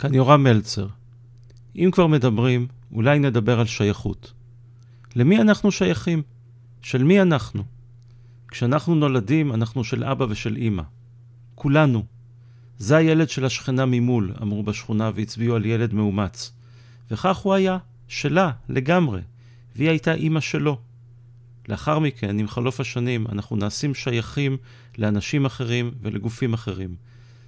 כאן יורם מלצר. אם כבר מדברים, אולי נדבר על שייכות. למי אנחנו שייכים? של מי אנחנו? כשאנחנו נולדים, אנחנו של אבא ושל אימא. כולנו. זה הילד של השכנה ממול, אמרו בשכונה והצביעו על ילד מאומץ. וכך הוא היה, שלה, לגמרי, והיא הייתה אימא שלו. לאחר מכן, עם חלוף השנים, אנחנו נעשים שייכים לאנשים אחרים ולגופים אחרים.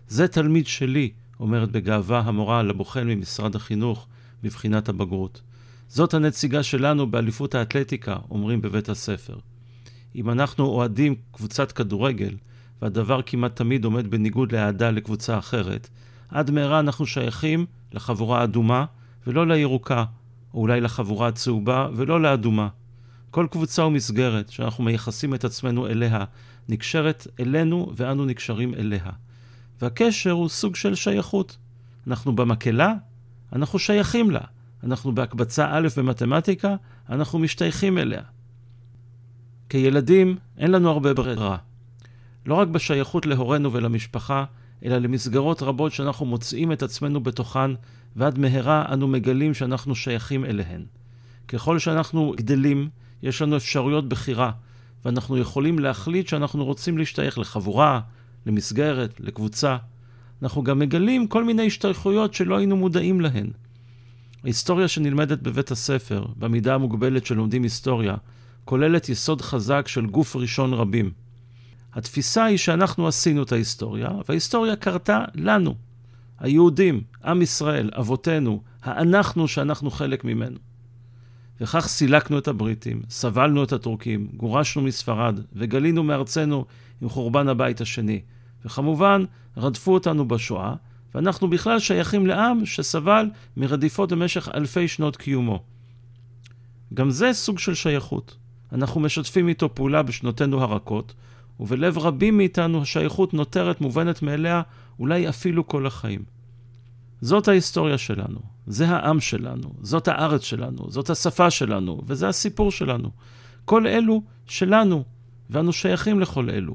זה תלמיד שלי, אומרת בגאווה המורה לבוחן ממשרד החינוך בבחינת הבגרות. זאת הנציגה שלנו באליפות האתלטיקה, אומרים בבית הספר. אם אנחנו אוהדים קבוצת כדורגל, והדבר כמעט תמיד עומד בניגוד לאהדה לקבוצה אחרת, עד מהרה אנחנו שייכים לחבורה האדומה ולא לירוקה, או אולי לחבורה הצהובה ולא לאדומה. כל קבוצה ומסגרת שאנחנו מייחסים את עצמנו אליה, נקשרת אלינו ואנו נקשרים אליה. והקשר הוא סוג של שייכות. אנחנו במקהלה, אנחנו שייכים לה. אנחנו בהקבצה א' במתמטיקה, אנחנו משתייכים אליה. כילדים אין לנו הרבה ברירה. לא רק בשייכות להורינו ולמשפחה, אלא למסגרות רבות שאנחנו מוצאים את עצמנו בתוכן, ועד מהרה אנו מגלים שאנחנו שייכים אליהן. ככל שאנחנו גדלים, יש לנו אפשרויות בחירה, ואנחנו יכולים להחליט שאנחנו רוצים להשתייך לחבורה, למסגרת, לקבוצה. אנחנו גם מגלים כל מיני השתייכויות שלא היינו מודעים להן. ההיסטוריה שנלמדת בבית הספר, במידה המוגבלת שלומדים היסטוריה, כוללת יסוד חזק של גוף ראשון רבים. התפיסה היא שאנחנו עשינו את ההיסטוריה, וההיסטוריה קרתה לנו, היהודים, עם ישראל, אבותינו, האנחנו שאנחנו חלק ממנו. וכך סילקנו את הבריטים, סבלנו את הטורקים, גורשנו מספרד וגלינו מארצנו עם חורבן הבית השני. וכמובן, רדפו אותנו בשואה, ואנחנו בכלל שייכים לעם שסבל מרדיפות במשך אלפי שנות קיומו. גם זה סוג של שייכות. אנחנו משתפים איתו פעולה בשנותינו הרכות, ובלב רבים מאיתנו השייכות נותרת מובנת מאליה אולי אפילו כל החיים. זאת ההיסטוריה שלנו, זה העם שלנו, זאת הארץ שלנו, זאת השפה שלנו, וזה הסיפור שלנו. כל אלו שלנו, ואנו שייכים לכל אלו.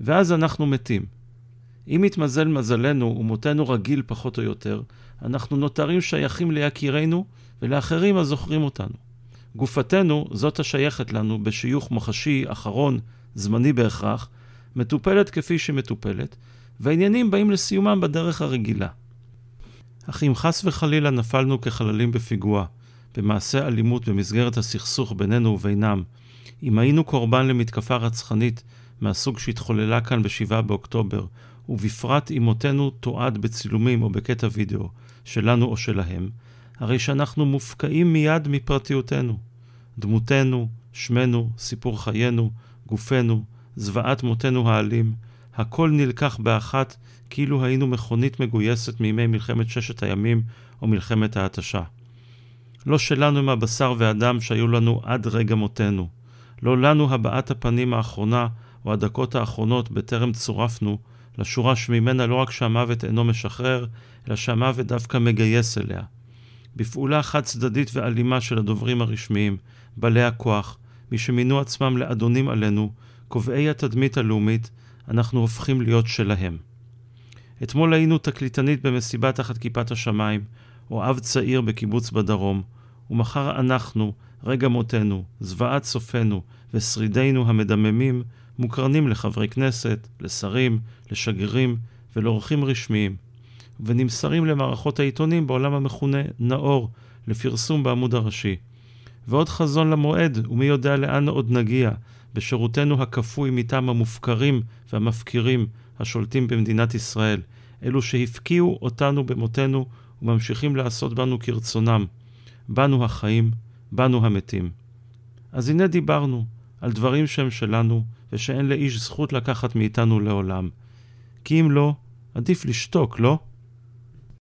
ואז אנחנו מתים. אם יתמזל מזלנו ומותנו רגיל פחות או יותר, אנחנו נותרים שייכים ליקירינו ולאחרים הזוכרים אותנו. גופתנו, זאת השייכת לנו בשיוך מוחשי, אחרון, זמני בהכרח, מטופלת כפי שמטופלת, והעניינים באים לסיומם בדרך הרגילה. אך אם חס וחלילה נפלנו כחללים בפיגוע, במעשה אלימות במסגרת הסכסוך בינינו ובינם, אם היינו קורבן למתקפה רצחנית מהסוג שהתחוללה כאן ב-7 באוקטובר, ובפרט אם מותנו תועד בצילומים או בקטע וידאו, שלנו או שלהם, הרי שאנחנו מופקעים מיד מפרטיותנו. דמותנו, שמנו, סיפור חיינו, גופנו, זוועת מותנו האלים, הכל נלקח באחת כאילו היינו מכונית מגויסת מימי מלחמת ששת הימים או מלחמת ההתשה. לא שלנו הם הבשר והדם שהיו לנו עד רגע מותנו. לא לנו הבעת הפנים האחרונה או הדקות האחרונות בטרם צורפנו לשורה שממנה לא רק שהמוות אינו משחרר, אלא שהמוות דווקא מגייס אליה. בפעולה חד צדדית ואלימה של הדוברים הרשמיים, בעלי הכוח, מי שמינו עצמם לאדונים עלינו, קובעי התדמית הלאומית, אנחנו הופכים להיות שלהם. אתמול היינו תקליטנית במסיבה תחת כיפת השמיים, או אב צעיר בקיבוץ בדרום, ומחר אנחנו, רגע מותנו, זוועת סופנו ושרידינו המדממים, מוקרנים לחברי כנסת, לשרים, לשגרירים ולאורחים רשמיים, ונמסרים למערכות העיתונים בעולם המכונה נאור, לפרסום בעמוד הראשי. ועוד חזון למועד, ומי יודע לאן עוד נגיע, בשירותנו הכפוי מטעם המופקרים והמפקירים השולטים במדינת ישראל, אלו שהפקיעו אותנו במותנו וממשיכים לעשות בנו כרצונם, בנו החיים, בנו המתים. אז הנה דיברנו על דברים שהם שלנו, ושאין לאיש זכות לקחת מאיתנו לעולם. כי אם לא, עדיף לשתוק, לא?